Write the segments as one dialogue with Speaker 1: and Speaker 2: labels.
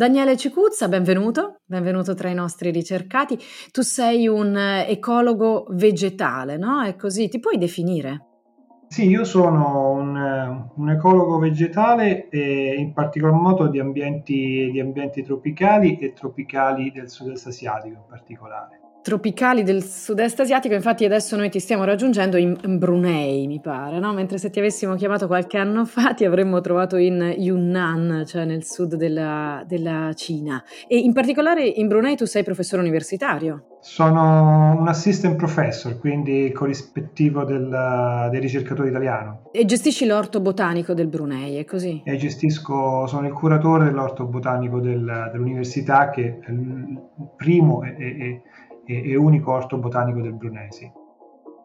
Speaker 1: Daniele Cicuzza, benvenuto, benvenuto tra i nostri ricercati. Tu sei un ecologo vegetale, no? È così, ti puoi definire?
Speaker 2: Sì, io sono un, un ecologo vegetale e in particolar modo di ambienti, di ambienti tropicali e tropicali del sud-est asiatico in particolare
Speaker 1: tropicali del sud-est asiatico, infatti adesso noi ti stiamo raggiungendo in Brunei, mi pare, no? mentre se ti avessimo chiamato qualche anno fa ti avremmo trovato in Yunnan, cioè nel sud della, della Cina. E in particolare in Brunei tu sei professore universitario.
Speaker 2: Sono un assistant professor, quindi corrispettivo del, del ricercatore italiano.
Speaker 1: E gestisci l'orto botanico del Brunei, è così?
Speaker 2: E gestisco, sono il curatore dell'orto botanico del, dell'università che è il primo e, e e, e unico orto botanico del Brunesi.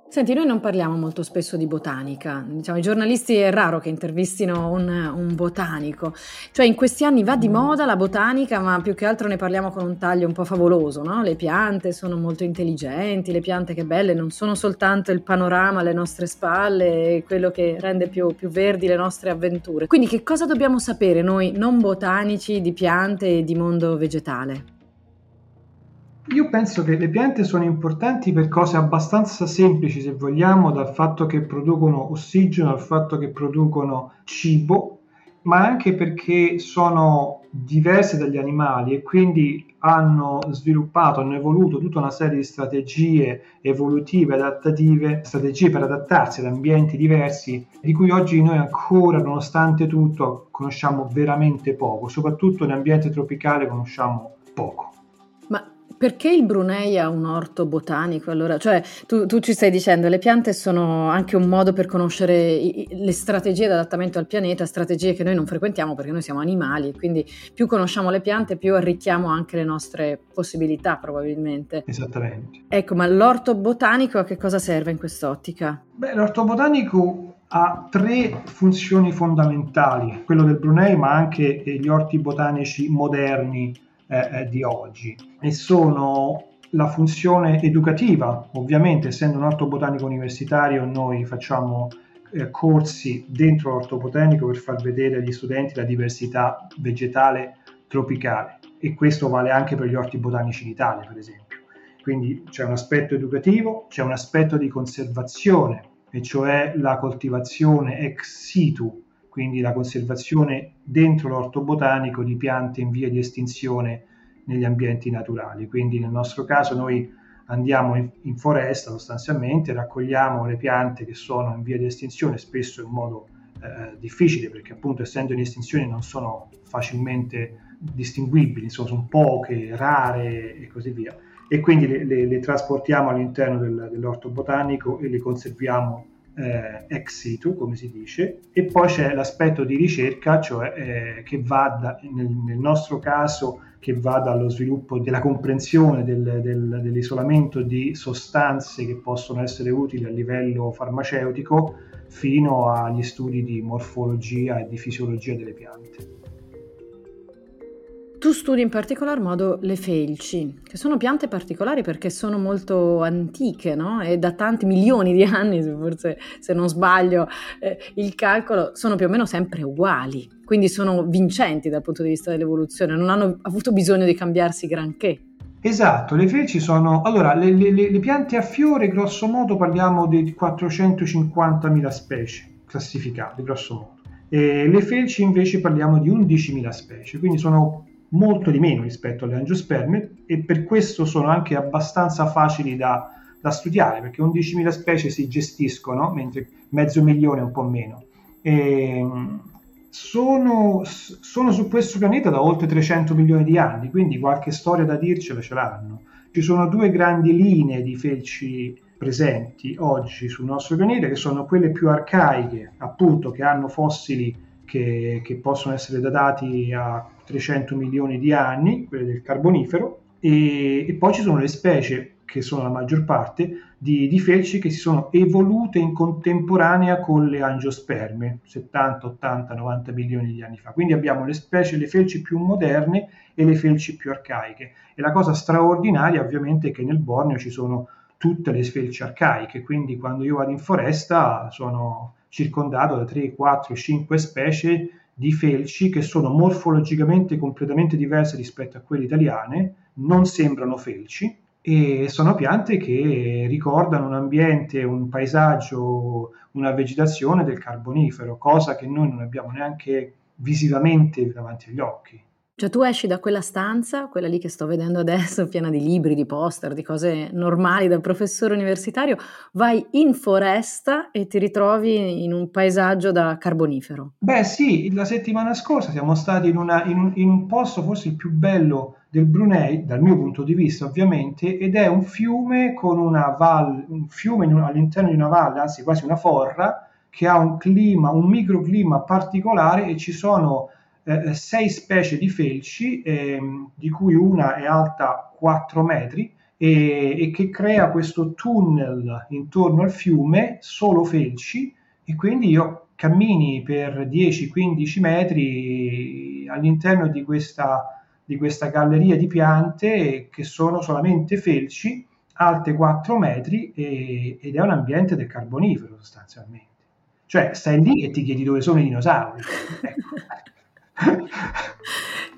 Speaker 1: Senti, noi non parliamo molto spesso di botanica, diciamo, i giornalisti è raro che intervistino un, un, botanico, cioè in questi anni va di moda la botanica, ma più che altro ne parliamo con un taglio un po' favoloso, no? Le piante sono molto intelligenti, le piante che belle non sono soltanto il panorama alle nostre spalle, quello che rende più, più verdi le nostre avventure. Quindi che cosa dobbiamo sapere noi non botanici di piante e di mondo vegetale?
Speaker 2: Io penso che le piante sono importanti per cose abbastanza semplici, se vogliamo, dal fatto che producono ossigeno, dal fatto che producono cibo, ma anche perché sono diverse dagli animali e quindi hanno sviluppato, hanno evoluto tutta una serie di strategie evolutive, adattative, strategie per adattarsi ad ambienti diversi, di cui oggi noi ancora, nonostante tutto, conosciamo veramente poco, soprattutto in ambiente tropicale conosciamo poco.
Speaker 1: Perché il Brunei ha un orto botanico? Allora, cioè, tu, tu, ci stai dicendo, le piante sono anche un modo per conoscere i, le strategie di adattamento al pianeta, strategie che noi non frequentiamo perché noi siamo animali, quindi più conosciamo le piante, più arricchiamo anche le nostre possibilità, probabilmente.
Speaker 2: Esattamente.
Speaker 1: Ecco, ma l'orto botanico a che cosa serve in quest'ottica?
Speaker 2: Beh, l'orto botanico ha tre funzioni fondamentali, quello del Brunei, ma anche gli orti botanici moderni eh, eh, di oggi e sono la funzione educativa, ovviamente essendo un orto botanico universitario noi facciamo eh, corsi dentro l'orto botanico per far vedere agli studenti la diversità vegetale tropicale e questo vale anche per gli orti botanici d'Italia per esempio. Quindi c'è un aspetto educativo, c'è un aspetto di conservazione e cioè la coltivazione ex situ quindi la conservazione dentro l'orto botanico di piante in via di estinzione negli ambienti naturali. Quindi nel nostro caso noi andiamo in, in foresta sostanzialmente, raccogliamo le piante che sono in via di estinzione, spesso in modo eh, difficile perché appunto essendo in estinzione non sono facilmente distinguibili, sono, sono poche, rare e così via. E quindi le, le, le trasportiamo all'interno del, dell'orto botanico e le conserviamo eh, ex situ, come si dice, e poi c'è l'aspetto di ricerca, cioè eh, che va da, nel, nel, nostro caso che va dallo sviluppo della comprensione del, del, dell'isolamento di sostanze che possono essere utili a livello farmaceutico fino agli studi di morfologia e di fisiologia delle piante.
Speaker 1: Tu studi in particolar modo le felci, che sono piante particolari perché sono molto antiche, no? E da tanti milioni di anni, forse se non sbaglio eh, il calcolo, sono più o meno sempre uguali, quindi sono vincenti dal punto di vista dell'evoluzione, non hanno avuto bisogno di cambiarsi granché.
Speaker 2: Esatto, le felci sono... Allora, le, le, le piante a fiore, grosso modo, parliamo di 450.000 specie classificate, grosso modo. E le felci invece parliamo di 11.000 specie, quindi sono molto di meno rispetto alle angiosperme e per questo sono anche abbastanza facili da, da studiare perché 11.000 specie si gestiscono mentre mezzo milione un po' meno. E, ehm, sono, sono, su questo pianeta da oltre 300 milioni di anni, quindi qualche storia da dircela ce l'hanno. Ci sono due grandi linee di felci presenti oggi sul nostro pianeta, che sono quelle più arcaiche, appunto, che hanno fossili che, che possono essere datati a 300 milioni di anni, quelle del Carbonifero, e, e poi ci sono le specie che sono la maggior parte, di, di, felci che si sono evolute in contemporanea con le angiosperme, 70, 80, 90 milioni di anni fa. Quindi abbiamo le specie, le felci più moderne e le felci più arcaiche. E la cosa straordinaria ovviamente è che nel Borneo ci sono tutte le felci arcaiche, quindi quando io vado in foresta sono circondato da 3, 4, 5 specie di felci che sono morfologicamente completamente diverse rispetto a quelle italiane, non sembrano felci, e sono piante che ricordano un ambiente, un paesaggio, una vegetazione del carbonifero, cosa che noi non abbiamo neanche visivamente davanti agli occhi.
Speaker 1: Cioè tu esci da quella stanza, quella lì che sto vedendo adesso, piena di libri, di poster, di cose normali da professore universitario, vai in foresta e ti ritrovi in un paesaggio da carbonifero.
Speaker 2: Beh sì, la settimana scorsa siamo stati in, una, in, un, in un posto forse il più bello del Brunei, dal mio punto di vista ovviamente, ed è un fiume con una valle, un fiume all'interno di una valle, anzi quasi una forra, che ha un clima, un microclima particolare e ci sono eh, sei specie di felci, eh, di cui una è alta 4 metri, e, e, che crea questo tunnel intorno al fiume, solo felci, e quindi io cammini per 10-15 metri all'interno di questa, di questa galleria di piante che sono solamente felci, alte 4 metri, e, ed è un ambiente del carbonifero sostanzialmente. Cioè, stai lì e ti chiedi dove sono i dinosauri. Ecco.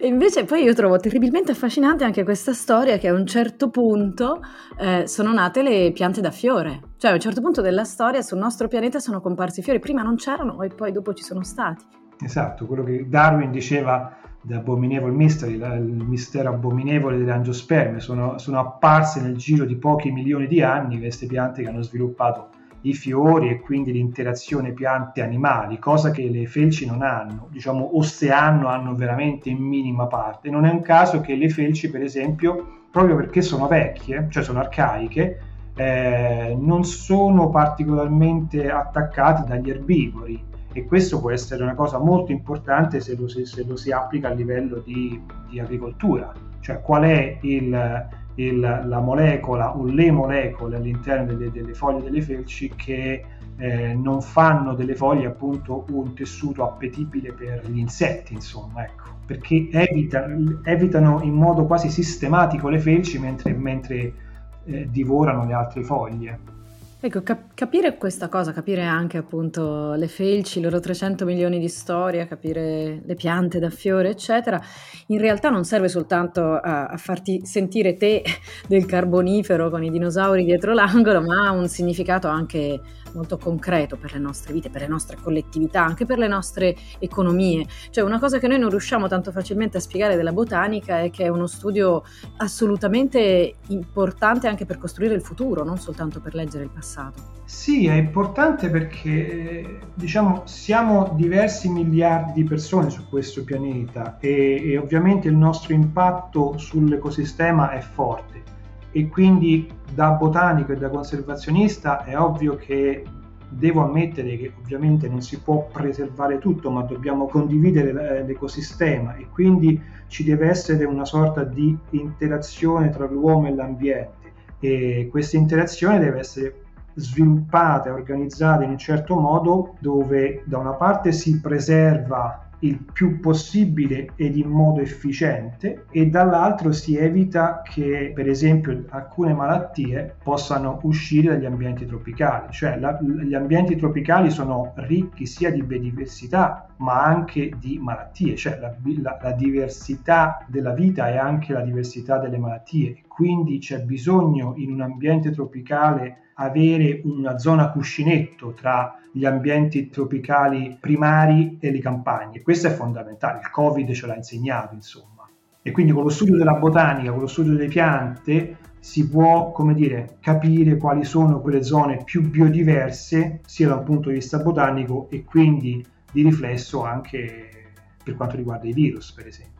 Speaker 1: Invece poi io trovo terribilmente affascinante anche questa storia che a un certo punto eh, sono nate le piante da fiore. Cioè a un certo punto della storia sul nostro pianeta sono comparsi i fiori, prima non c'erano e poi dopo ci sono stati.
Speaker 2: Esatto, quello che Darwin diceva The Abominable Mystery, il mistero abominevole delle angiosperme, sono, sono apparse nel giro di pochi milioni di anni queste piante che hanno sviluppato i fiori e quindi l'interazione piante-animali, cosa che le felci non hanno, diciamo o se hanno hanno veramente in minima parte. Non è un caso che le felci, per esempio, proprio perché sono vecchie, cioè sono arcaiche, eh, non sono particolarmente attaccate dagli erbivori e questo può essere una cosa molto importante se lo, se lo si applica a livello di, di agricoltura, cioè qual è il, il, la molecola o le molecole all'interno delle, delle foglie delle felci che eh, non fanno delle foglie appunto un tessuto appetibile per gli insetti, insomma, ecco, perché evita, evitano in modo quasi sistematico le felci mentre, mentre eh, divorano le altre foglie.
Speaker 1: Ecco, cap- capire questa cosa, capire anche appunto le felci, i loro 300 milioni di storie, capire le piante da fiore, eccetera, in realtà non serve soltanto a, a farti sentire te del carbonifero con i dinosauri dietro l'angolo, ma ha un significato anche molto concreto per le nostre vite, per le nostre collettività, anche per le nostre economie. Cioè una cosa che noi non riusciamo tanto facilmente a spiegare della botanica è che è uno studio assolutamente importante anche per costruire il futuro, non soltanto per leggere il passato.
Speaker 2: Sì, è importante perché diciamo siamo diversi miliardi di persone su questo pianeta e, e ovviamente il nostro impatto sull'ecosistema è forte e quindi da botanico e da conservazionista è ovvio che devo ammettere che ovviamente non si può preservare tutto, ma dobbiamo condividere l'ecosistema e quindi ci deve essere una sorta di interazione tra l'uomo e l'ambiente. E questa interazione deve essere sviluppata e organizzata in un certo modo dove da una parte si preserva il più possibile ed in modo efficiente e dall'altro si evita che per esempio alcune malattie possano uscire dagli ambienti tropicali, cioè la, gli ambienti tropicali sono ricchi sia di biodiversità ma anche di malattie, cioè la, la, la diversità della vita è anche la diversità delle malattie, quindi c'è bisogno in un ambiente tropicale avere una zona cuscinetto tra gli ambienti tropicali primari e le campagne. Questo è fondamentale, il Covid ce l'ha insegnato, insomma. E quindi con lo studio della botanica, con lo studio delle piante, si può, come dire, capire quali sono quelle zone più biodiverse, sia da un punto di vista botanico e quindi di riflesso anche per quanto riguarda i virus, per esempio.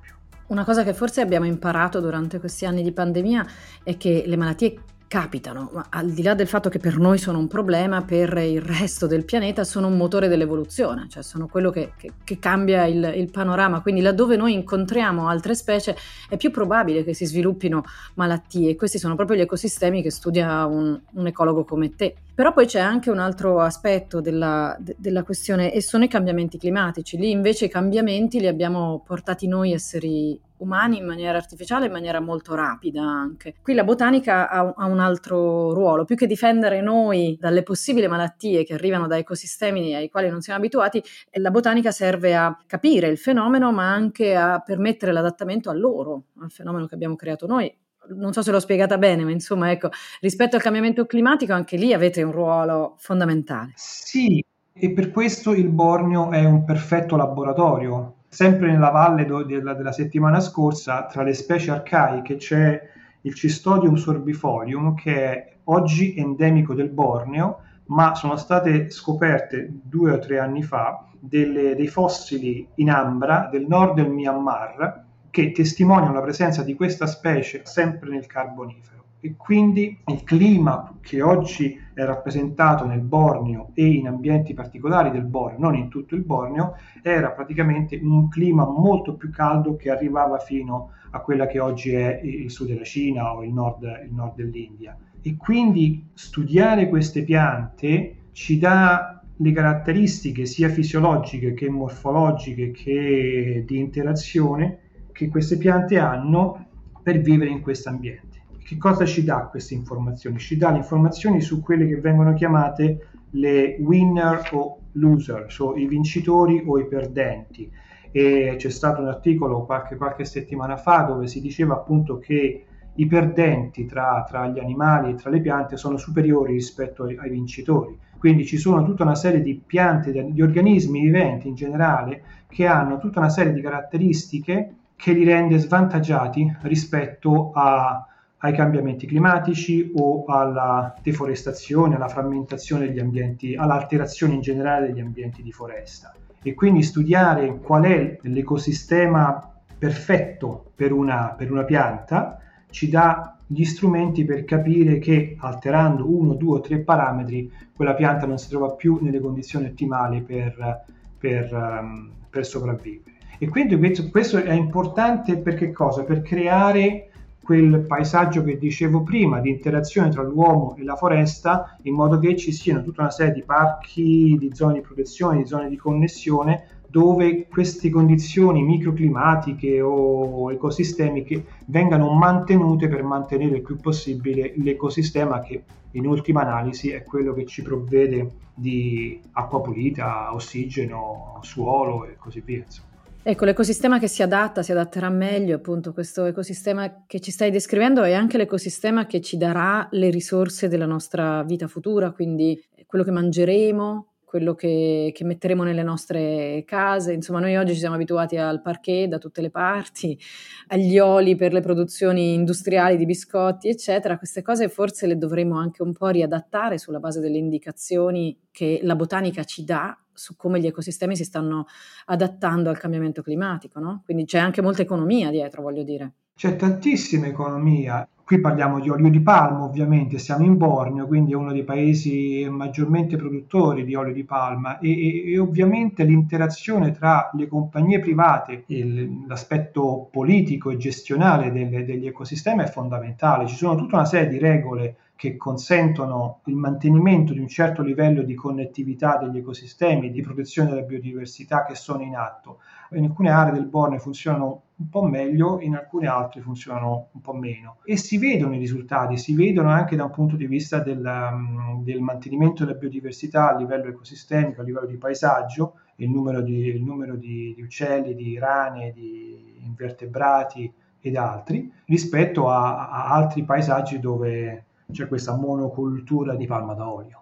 Speaker 1: Una cosa che forse abbiamo imparato durante questi anni di pandemia è che le malattie capitano, ma al di là del fatto che per noi sono un problema, per il resto del pianeta sono un motore dell'evoluzione, cioè sono quello che, che, che cambia il, il, panorama. Quindi laddove noi incontriamo altre specie è più probabile che si sviluppino malattie. Questi sono proprio gli ecosistemi che studia un, un ecologo come te. Però poi c'è anche un altro aspetto della, de, della questione e sono i cambiamenti climatici. Lì invece i cambiamenti li abbiamo portati noi esseri umani in maniera artificiale, in maniera molto rapida anche. Qui la botanica ha, ha, un altro ruolo, più che difendere noi dalle possibili malattie che arrivano da ecosistemi ai quali non siamo abituati, la botanica serve a capire il fenomeno, ma anche a permettere l'adattamento a loro, al fenomeno che abbiamo creato noi. Non so se l'ho spiegata bene, ma insomma, ecco, rispetto al cambiamento climatico anche lì avete un ruolo fondamentale.
Speaker 2: Sì, e per questo il Borneo è un perfetto laboratorio Sempre nella valle do, della, della, settimana scorsa, tra le specie arcaiche c'è il Cistodium sorbifolium, che è oggi endemico del Borneo, ma sono state scoperte due o tre anni fa delle, dei fossili in ambra del nord del Myanmar che testimoniano la presenza di questa specie sempre nel Carbonifero e quindi il clima che oggi è rappresentato nel Borneo e in ambienti particolari del Borneo, non in tutto il Borneo, era praticamente un clima molto più caldo che arrivava fino a quella che oggi è il sud della Cina o il nord, il nord dell'India. E quindi studiare queste piante ci dà le caratteristiche sia fisiologiche che morfologiche che di interazione che queste piante hanno per vivere in questo ambiente. Che cosa ci dà queste informazioni? Ci dà le informazioni su quelle che vengono chiamate le winner o loser, cioè i vincitori o i perdenti. E c'è stato un articolo qualche, qualche settimana fa dove si diceva appunto che i perdenti tra, tra, gli animali e tra le piante sono superiori rispetto ai, ai, vincitori. Quindi ci sono tutta una serie di piante, di organismi viventi in generale, che hanno tutta una serie di caratteristiche che li rende svantaggiati rispetto a, ai cambiamenti climatici o alla deforestazione, alla frammentazione degli ambienti, all'alterazione in generale degli ambienti di foresta. E quindi studiare qual è l'ecosistema perfetto per una, per una pianta ci dà gli strumenti per capire che alterando uno, due o tre parametri quella pianta non si trova più nelle condizioni ottimali per, per, um, per sopravvivere. E quindi questo è importante per che cosa? Per creare quel paesaggio che dicevo prima di interazione tra l'uomo e la foresta in modo che ci siano tutta una serie di parchi, di zone di protezione, di zone di connessione dove queste condizioni microclimatiche o ecosistemiche vengano mantenute per mantenere il più possibile l'ecosistema che in ultima analisi è quello che ci provvede di acqua pulita, ossigeno, suolo e così via. Insomma.
Speaker 1: Ecco, l'ecosistema che si adatta, si adatterà meglio, appunto, questo ecosistema che ci stai descrivendo è anche l'ecosistema che ci darà le risorse della nostra vita futura, quindi quello che mangeremo, quello che, che, metteremo nelle nostre case. Insomma, noi oggi ci siamo abituati al parquet da tutte le parti, agli oli per le produzioni industriali di biscotti, eccetera. Queste cose forse le dovremo anche un po' riadattare sulla base delle indicazioni che la botanica ci dà su come gli ecosistemi si stanno adattando al cambiamento climatico, no? Quindi c'è anche molta economia dietro, voglio dire.
Speaker 2: C'è tantissima economia. Qui parliamo di olio di palma, ovviamente, siamo in Borneo, quindi è uno dei paesi maggiormente produttori di olio di palma e, e, e ovviamente l'interazione tra le compagnie private e l'aspetto politico e gestionale delle, degli ecosistemi è fondamentale. Ci sono tutta una serie di regole che consentono il mantenimento di un certo livello di connettività degli ecosistemi, di protezione della biodiversità che sono in atto. In alcune aree del Borneo funzionano un po' meglio, in alcune altre funzionano un po' meno. E si vedono i risultati, si vedono anche da un punto di vista del, um, del mantenimento della biodiversità a livello ecosistemico, a livello di paesaggio, il numero di, il numero di, di uccelli, di rane, di invertebrati ed altri, rispetto a, a altri paesaggi dove c'è questa monocultura di palma da olio.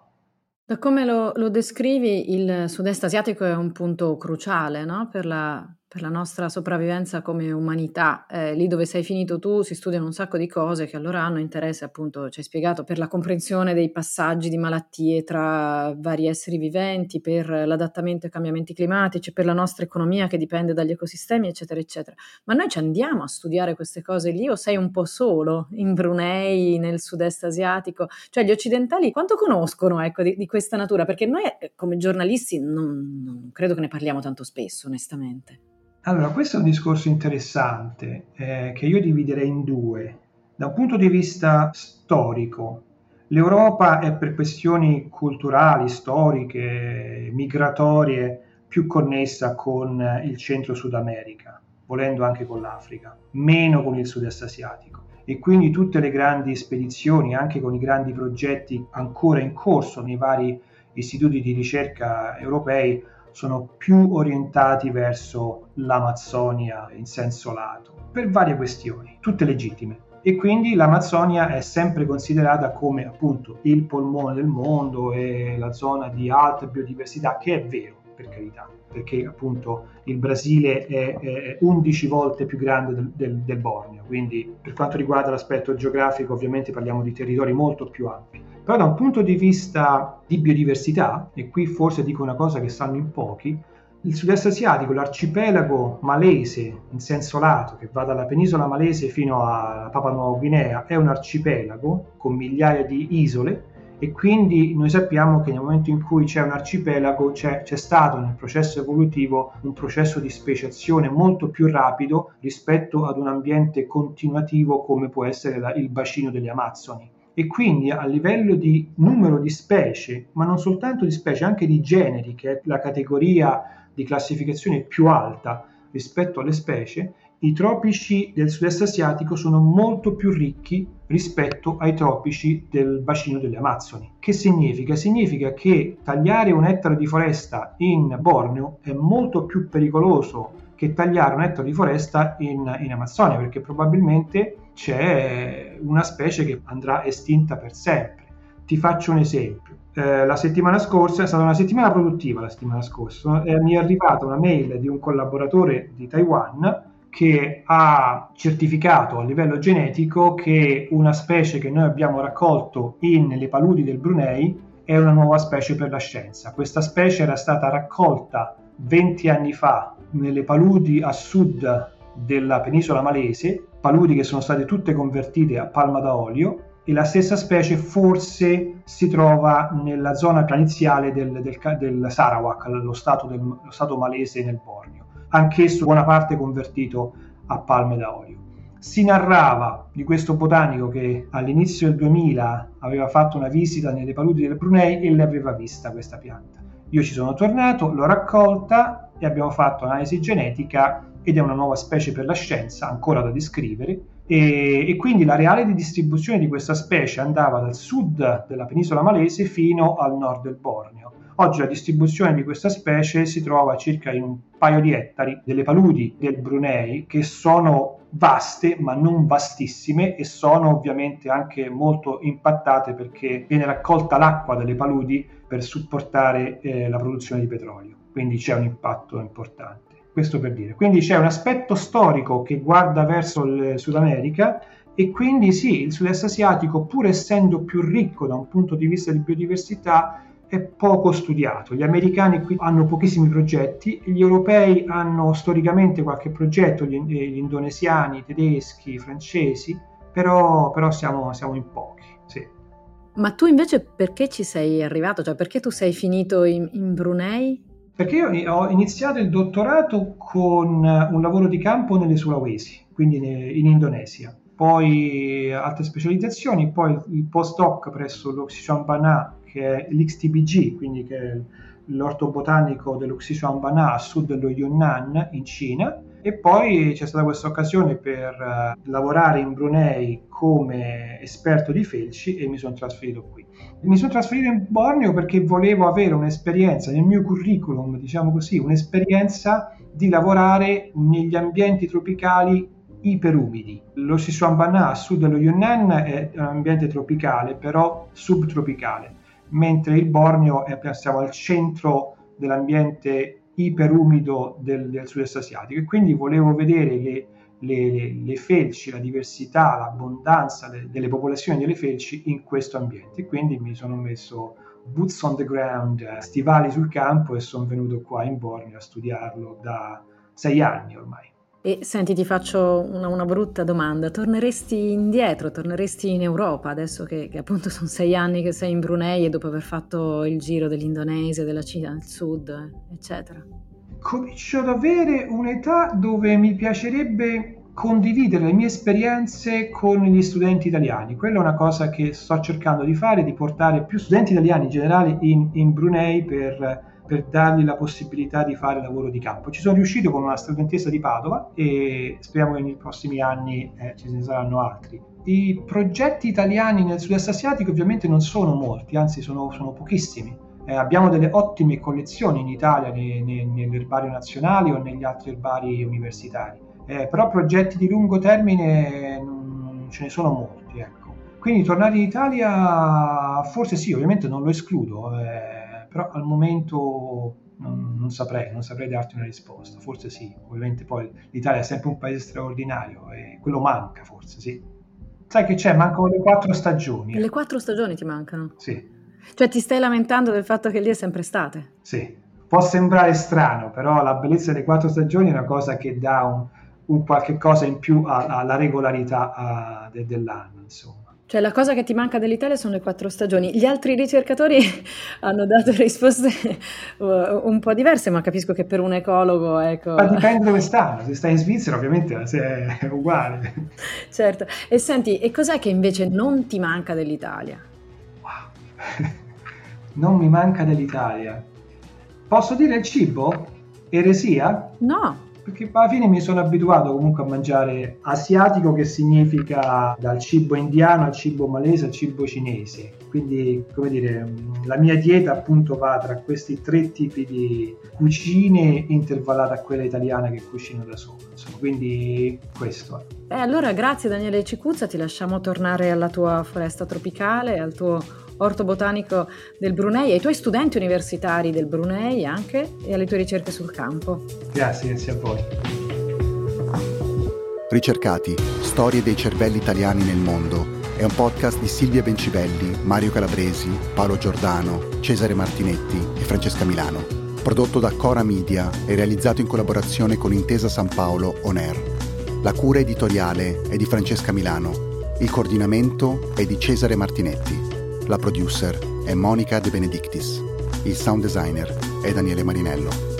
Speaker 1: Da come lo, lo descrivi, il sud-est asiatico è un punto cruciale no? per, la, per la nostra sopravvivenza come umanità. Eh, lì dove sei finito tu si studiano un sacco di cose che allora hanno interesse, appunto, ci hai spiegato, per la comprensione dei passaggi di malattie tra vari esseri viventi, per l'adattamento ai cambiamenti climatici, per la nostra economia che dipende dagli ecosistemi, eccetera, eccetera. Ma noi ci andiamo a studiare queste cose lì o sei un po' solo in Brunei, nel sud-est asiatico? Cioè gli occidentali quanto conoscono ecco, di, di questa natura? Perché noi eh, come giornalisti non, non credo che ne parliamo tanto spesso, onestamente.
Speaker 2: Allora, questo è un discorso interessante eh, che io dividerei in due. Da un punto di vista storico, l'Europa è per questioni culturali, storiche, migratorie più connessa con il centro-Sud America, volendo anche con l'Africa, meno con il sud-est asiatico. E quindi tutte le grandi spedizioni, anche con i grandi progetti ancora in corso nei vari istituti di ricerca europei, sono più orientati verso l'Amazzonia in senso lato, per varie questioni, tutte legittime. E quindi l'Amazzonia è sempre considerata come appunto il polmone del mondo e la zona di alta biodiversità, che è vero, per carità, perché appunto il Brasile è, è 11 volte più grande del, del, del Borneo, quindi per quanto riguarda l'aspetto geografico ovviamente parliamo di territori molto più ampi. Però da un punto di vista di biodiversità, e qui forse dico una cosa che sanno in pochi, il sud-est asiatico, l'arcipelago malese in senso lato, che va dalla penisola malese fino a Papua Nuova Guinea, è un arcipelago con migliaia di isole e quindi noi sappiamo che nel momento in cui c'è un arcipelago c'è, c'è stato nel processo evolutivo un processo di speciazione molto più rapido rispetto ad un ambiente continuativo come può essere la, il bacino delle Amazzoni e quindi a livello di numero di specie, ma non soltanto di specie, anche di generi, che è la categoria di classificazione più alta rispetto alle specie, i tropici del sud-est asiatico sono molto più ricchi rispetto ai tropici del bacino delle Amazzoni. Che significa? Significa che tagliare un ettaro di foresta in Borneo è molto più pericoloso che tagliare un ettaro di foresta in, in Amazzonia, perché probabilmente c'è una specie che andrà estinta per sempre. Ti faccio un esempio. Eh, la settimana scorsa è stata una settimana produttiva la settimana scorsa eh, mi è arrivata una mail di un collaboratore di Taiwan che ha certificato a livello genetico che una specie che noi abbiamo raccolto nelle paludi del Brunei è una nuova specie per la scienza. Questa specie era stata raccolta 20 anni fa nelle paludi a sud della penisola malese, paludi che sono state tutte convertite a palma da olio e la stessa specie forse si trova nella zona planiziale del, del, del Sarawak, lo stato, del, lo stato malese nel Borneo, anch'esso buona parte convertito a palme da olio. Si narrava di questo botanico che all'inizio del 2000 aveva fatto una visita nelle paludi del Brunei e l'aveva vista questa pianta. Io ci sono tornato, l'ho raccolta e abbiamo fatto analisi genetica ed è una nuova specie per la scienza, ancora da descrivere, e, e, quindi l'areale di distribuzione di questa specie andava dal sud della penisola malese fino al nord del Borneo. Oggi la distribuzione di questa specie si trova circa in un paio di ettari delle paludi del Brunei che sono vaste ma non vastissime e sono ovviamente anche molto impattate perché viene raccolta l'acqua dalle paludi per supportare eh, la produzione di petrolio, quindi c'è un impatto importante. Questo per dire. Quindi c'è un aspetto storico che guarda verso il Sud America e quindi sì, il sud-est asiatico, pur essendo più ricco da un punto di vista di biodiversità, è poco studiato. Gli americani qui hanno pochissimi progetti, gli europei hanno storicamente qualche progetto, gli, eh, gli indonesiani, i tedeschi, i francesi, però, però siamo, siamo, in pochi. Sì.
Speaker 1: Ma tu invece perché ci sei arrivato? Cioè perché tu sei finito in, in Brunei?
Speaker 2: Perché io ho iniziato il dottorato con un lavoro di campo nelle Sulawesi, quindi in Indonesia. Poi altre specializzazioni, poi il postdoc presso l'Oxychombana, che è l'XTBG, quindi che è l'ortobotanico dell'Oxychombana a sud dello Yunnan in Cina. E poi c'è stata questa occasione per uh, lavorare in Brunei come esperto di felci e mi sono trasferito qui. Mi sono trasferito in Borneo perché volevo avere un'esperienza nel mio curriculum, diciamo così, un'esperienza di lavorare negli ambienti tropicali iperumidi. Lo Sisuambana a sud dello Yunnan è un ambiente tropicale, però subtropicale, mentre il Borneo è siamo al centro dell'ambiente iperumido del, del sud-est asiatico e quindi volevo vedere le, le, le, felci, la diversità, l'abbondanza de, delle popolazioni delle felci in questo ambiente. Quindi mi sono messo boots on the ground, eh, stivali sul campo e sono venuto qua in Borneo a studiarlo da sei anni.
Speaker 1: E senti, ti faccio una, una, brutta domanda. Torneresti indietro, torneresti in Europa adesso che, che, appunto sono sei anni che sei in Brunei e dopo aver fatto il giro dell'Indonesia, della Cina del Sud, eccetera?
Speaker 2: Comincio ad avere un'età dove mi piacerebbe condividere le mie esperienze con gli studenti italiani. Quella è una cosa che sto cercando di fare, di portare più studenti italiani in generale in, in Brunei per per dargli la possibilità di fare lavoro di campo. Ci sono riuscito con una studentessa di Padova e speriamo che nei prossimi anni eh, ci ne saranno altri. I progetti italiani nel sud-est asiatico ovviamente non sono molti, anzi sono, sono pochissimi. Eh, abbiamo delle ottime collezioni in Italia ne, ne, nell'erbario nazionale o negli altri erbari universitari, eh, però progetti di lungo termine non ce ne sono molti. Ecco. Quindi tornare in Italia forse sì, ovviamente non lo escludo eh, però al momento non, non, saprei, non saprei darti una risposta, forse sì, ovviamente poi l'Italia è sempre un paese straordinario e quello manca forse, sì. Sai che c'è? Mancano le quattro stagioni.
Speaker 1: Le quattro stagioni ti mancano?
Speaker 2: Sì.
Speaker 1: Cioè ti stai lamentando del fatto che lì è sempre estate?
Speaker 2: Sì. Può sembrare strano, però la bellezza delle quattro stagioni è una cosa che dà un, un qualche cosa in più alla regolarità a, de, dell'anno, insomma.
Speaker 1: Cioè la cosa che ti manca dell'Italia sono le quattro stagioni. Gli altri ricercatori hanno dato risposte uh, un po' diverse, ma capisco che per un ecologo... Ecco...
Speaker 2: Ma dipende dove stanno. Se stai in Svizzera ovviamente è uguale.
Speaker 1: Certo. E senti, e cos'è che invece non ti manca dell'Italia?
Speaker 2: Wow. non mi manca dell'Italia. Posso dire il cibo? Eresia?
Speaker 1: No
Speaker 2: perché alla fine mi sono abituato comunque a mangiare asiatico che significa dal cibo indiano al cibo malese al cibo cinese. Quindi come dire la mia dieta appunto va tra questi tre tipi di cucine intervallata a quella italiana che cucino da solo. Insomma, quindi questo.
Speaker 1: Eh, allora grazie Daniele Cicuzza ti lasciamo tornare alla tua foresta tropicale al tuo orto botanico del Brunei, ai tuoi studenti universitari del Brunei anche e alle tue ricerche sul campo.
Speaker 2: Grazie, grazie a voi.
Speaker 3: Ricercati, storie dei cervelli italiani nel mondo è un podcast di Silvia Bencivelli, Mario Calabresi, Paolo Giordano, Cesare Martinetti e Francesca Milano. Prodotto da Cora Media e realizzato in collaborazione con Intesa San Paolo On Air. La cura editoriale è di Francesca Milano. Il coordinamento è di Cesare Martinetti. La producer è Monica De Benedictis. Il sound designer è Daniele Marinello.